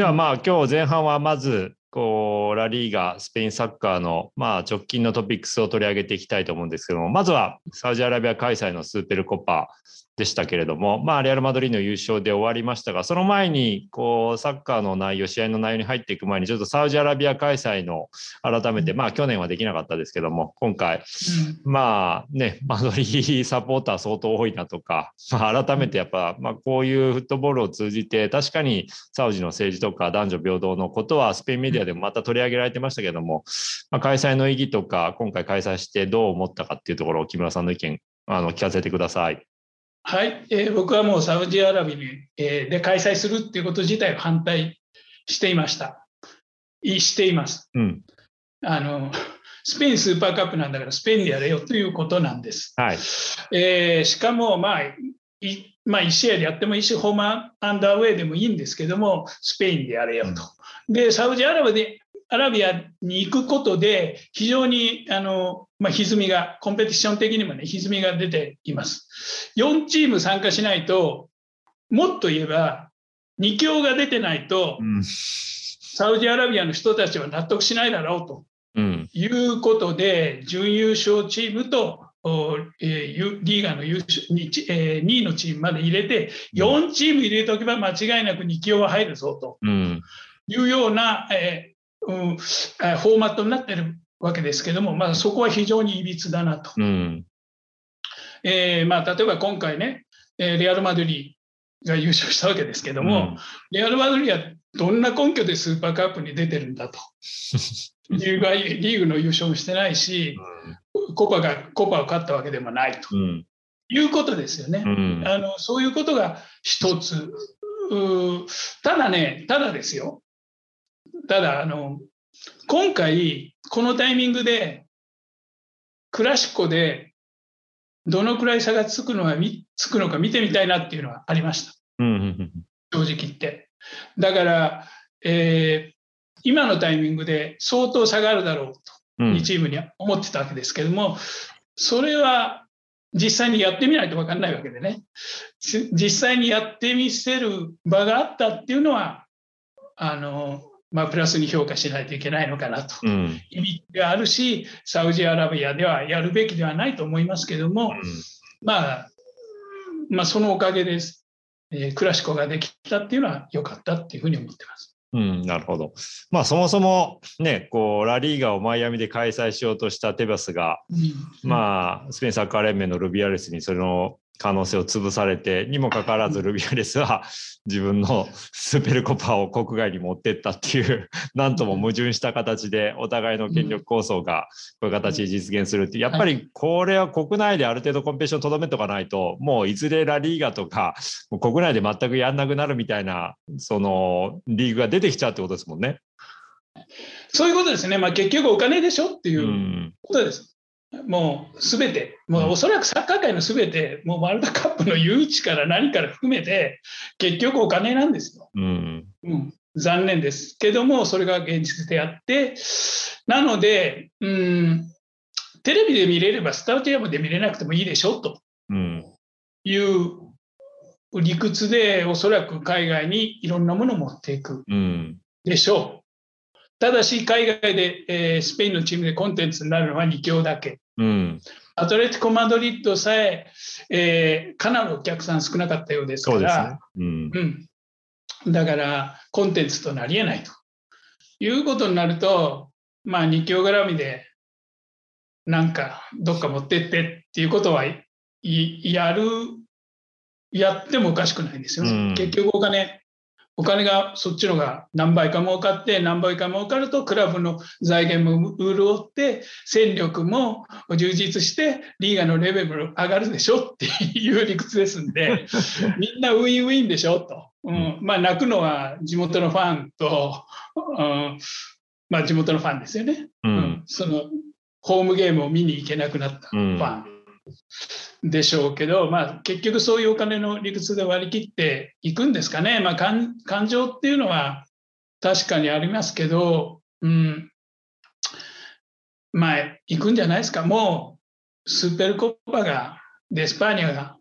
ではまあ今日前半はまずこうラリーガスペインサッカーのまあ直近のトピックスを取り上げていきたいと思うんですけどもまずはサウジアラビア開催のスーペルコパでしたけれども、まあ、レアル・マドリーの優勝で終わりましたが、その前にこうサッカーの内容、試合の内容に入っていく前に、ちょっとサウジアラビア開催の改めて、まあ去年はできなかったですけども、今回、まあね、マドリーサポーター相当多いなとか、まあ、改めてやっぱ、まあ、こういうフットボールを通じて、確かにサウジの政治とか男女平等のことは、スペインメディアでもまた取り上げられてましたけども、まあ、開催の意義とか、今回開催してどう思ったかっていうところを木村さんの意見、あの聞かせてください。はい、えー、僕はもうサウジアラビア、えー、で開催するっていうこと自体を反対していました。しています。うん、あのスペインスーパーカップなんだからスペインでやれよということなんです。はいえー、しかも、まあいまあ、1試合でやってもいいし、ホーマーアンダーウェイでもいいんですけども、スペインでやれよと。うん、で、サウジアラビアでアラビアに行くことで、非常にあの、まあ、歪みが、コンペティション的にもね、歪みが出ています。4チーム参加しないと、もっと言えば、2強が出てないと、うん、サウジアラビアの人たちは納得しないだろうと、うん、いうことで、準優勝チームと、えー、リーガの優勝 2,、えー、2位のチームまで入れて、4チーム入れておけば間違いなく2強は入るぞというような、えうん、フォーマットになってるわけですけども、まあ、そこは非常にいびつだなと。うん、えー、まあ、例えば今回ね、レアル・マドリーが優勝したわけですけども、うん、レアル・マドリーはどんな根拠でスーパーカップに出てるんだと。いうリーグの優勝もしてないし、うん、コパがコパを勝ったわけでもないと、いうことですよね。あのそういうことが一つ。ただね、ただですよ。ただ、あの、今回、このタイミングで、クラシコでどのくらい差がつくのはつくのか見てみたいなっていうのはありました。正直言って。だから、えー、今のタイミングで相当差があるだろうと、2チームに思ってたわけですけども、それは実際にやってみないと分かんないわけでね、実際にやってみせる場があったっていうのは、あのまあ、プラスに評価しないといけないのかなと、うん、意味があるし、サウジアラビアではやるべきではないと思いますけども、うん、まあ、まあ、そのおかげです、えー、クラシコができたっていうのは良かったっていうふうに思ってます。うん、なるほど。まあそもそもね、こうラリーガをマイアミで開催しようとしたテバスが、うん、まあスペインサッカー連盟のルビアレスにその可能性を潰されてにもかかわらずルビアレスは自分のスペルコパを国外に持ってったっていうなんとも矛盾した形でお互いの権力構想がこういう形で実現するってやっぱりこれは国内である程度コンペティションとどめとかないともういずれラリーガとか国内で全くやんなくなるみたいなそのリーグが出てきちゃうってことですもんね。そういうことですね、まあ、結局お金でしょっていうことです。もうすべて、もうおそらくサッカー界のすべて、もうワールドカップの誘致から何から含めて、結局お金なんですよ。うん、うん、残念です。けども、それが現実であって、なので、うん、テレビで見れればスタジアムで見れなくてもいいでしょと。いう理屈で、おそらく海外にいろんなものを持っていくでしょう。ただし、海外で、えー、スペインのチームでコンテンツになるのは2強だけ。うん、アトレティコ・マドリッドさええー、かなりお客さん少なかったようですから、ね。うん、うん、だからコンテンツとなりえないと。いうことになると、まあ、2強絡みでなんかどっか持ってってっていうことはやるやってもおかしくないんですよね。うん、結局お金お金がそっちのが何倍か儲かって何倍か儲かるとクラブの財源も潤って戦力も充実してリーガのレベル上がるでしょっていう理屈ですんで みんなウィンウィンでしょと、うん、まあ泣くのは地元のファンと、うん、まあ地元のファンですよね、うん、そのホームゲームを見に行けなくなったファン。でしょうけど、まあ、結局そういうお金の理屈で割り切っていくんですかね、まあ、感情っていうのは確かにありますけど、うん、まあ行くんじゃないですか。もうスーペルコッパがデスパーニャが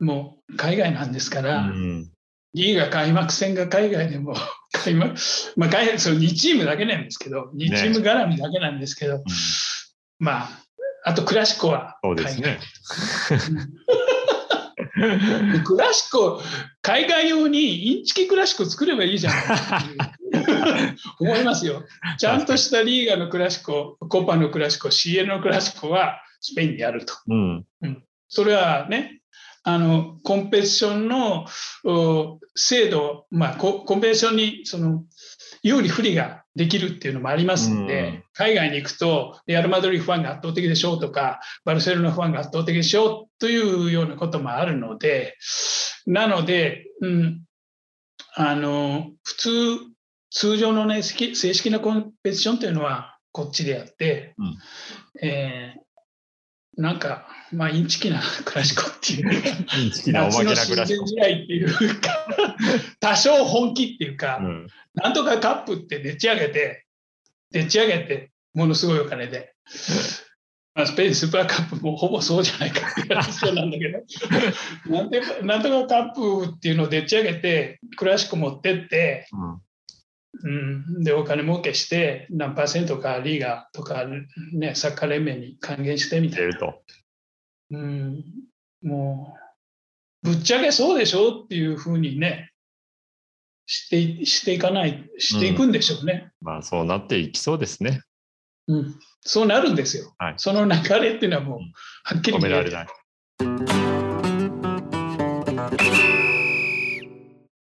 もう海外なんですから、うん、リーガ開幕戦が海外でも開幕、まあ、海外その2チームだけなんですけど、2チーム絡みだけなんですけど、ね、まあ、あとクラシコはそうですね。クラシコ、海外用にインチキクラシコ作ればいいじゃない 思いますよ。ちゃんとしたリーガのクラシコ、コパのクラシコ、CL のクラシコはスペインでやると。うん、うん、それはね、あのコンペティションの制度、まあ、コンペティションにその有利不利ができるっていうのもありますんで、うん、海外に行くと、レアル・マドリーファンが圧倒的でしょうとか、バルセロナファンが圧倒的でしょうというようなこともあるので、なので、うん、あの普通、通常の、ね、正式なコンペティションというのはこっちでやって、うん、えー、なんか、まあ、インチキなクラシコっていう、インチキなおまけなクラシコ。試合っていうか、多少本気っていうか、うん、なんとかカップってでっち上げて、でっち上げて、ものすごいお金で。まあ、スペインスーパーカップもほぼそうじゃないかって話なんだけど。なんでなんとかカップっていうのをでっち上げてクラシコ持ってって、うん、うん、でお金儲けして何パーセントかリーガとか、ね、サッカー連盟に還元してみたいな。うん、もうぶっちゃけそうでしょっていうふうにねしてしていかない、していくんでしょうね。うん、まあそうなっていきそうですね。うん、そうなるんですよ。はい、その流れっていうのはもうはっきり止められない。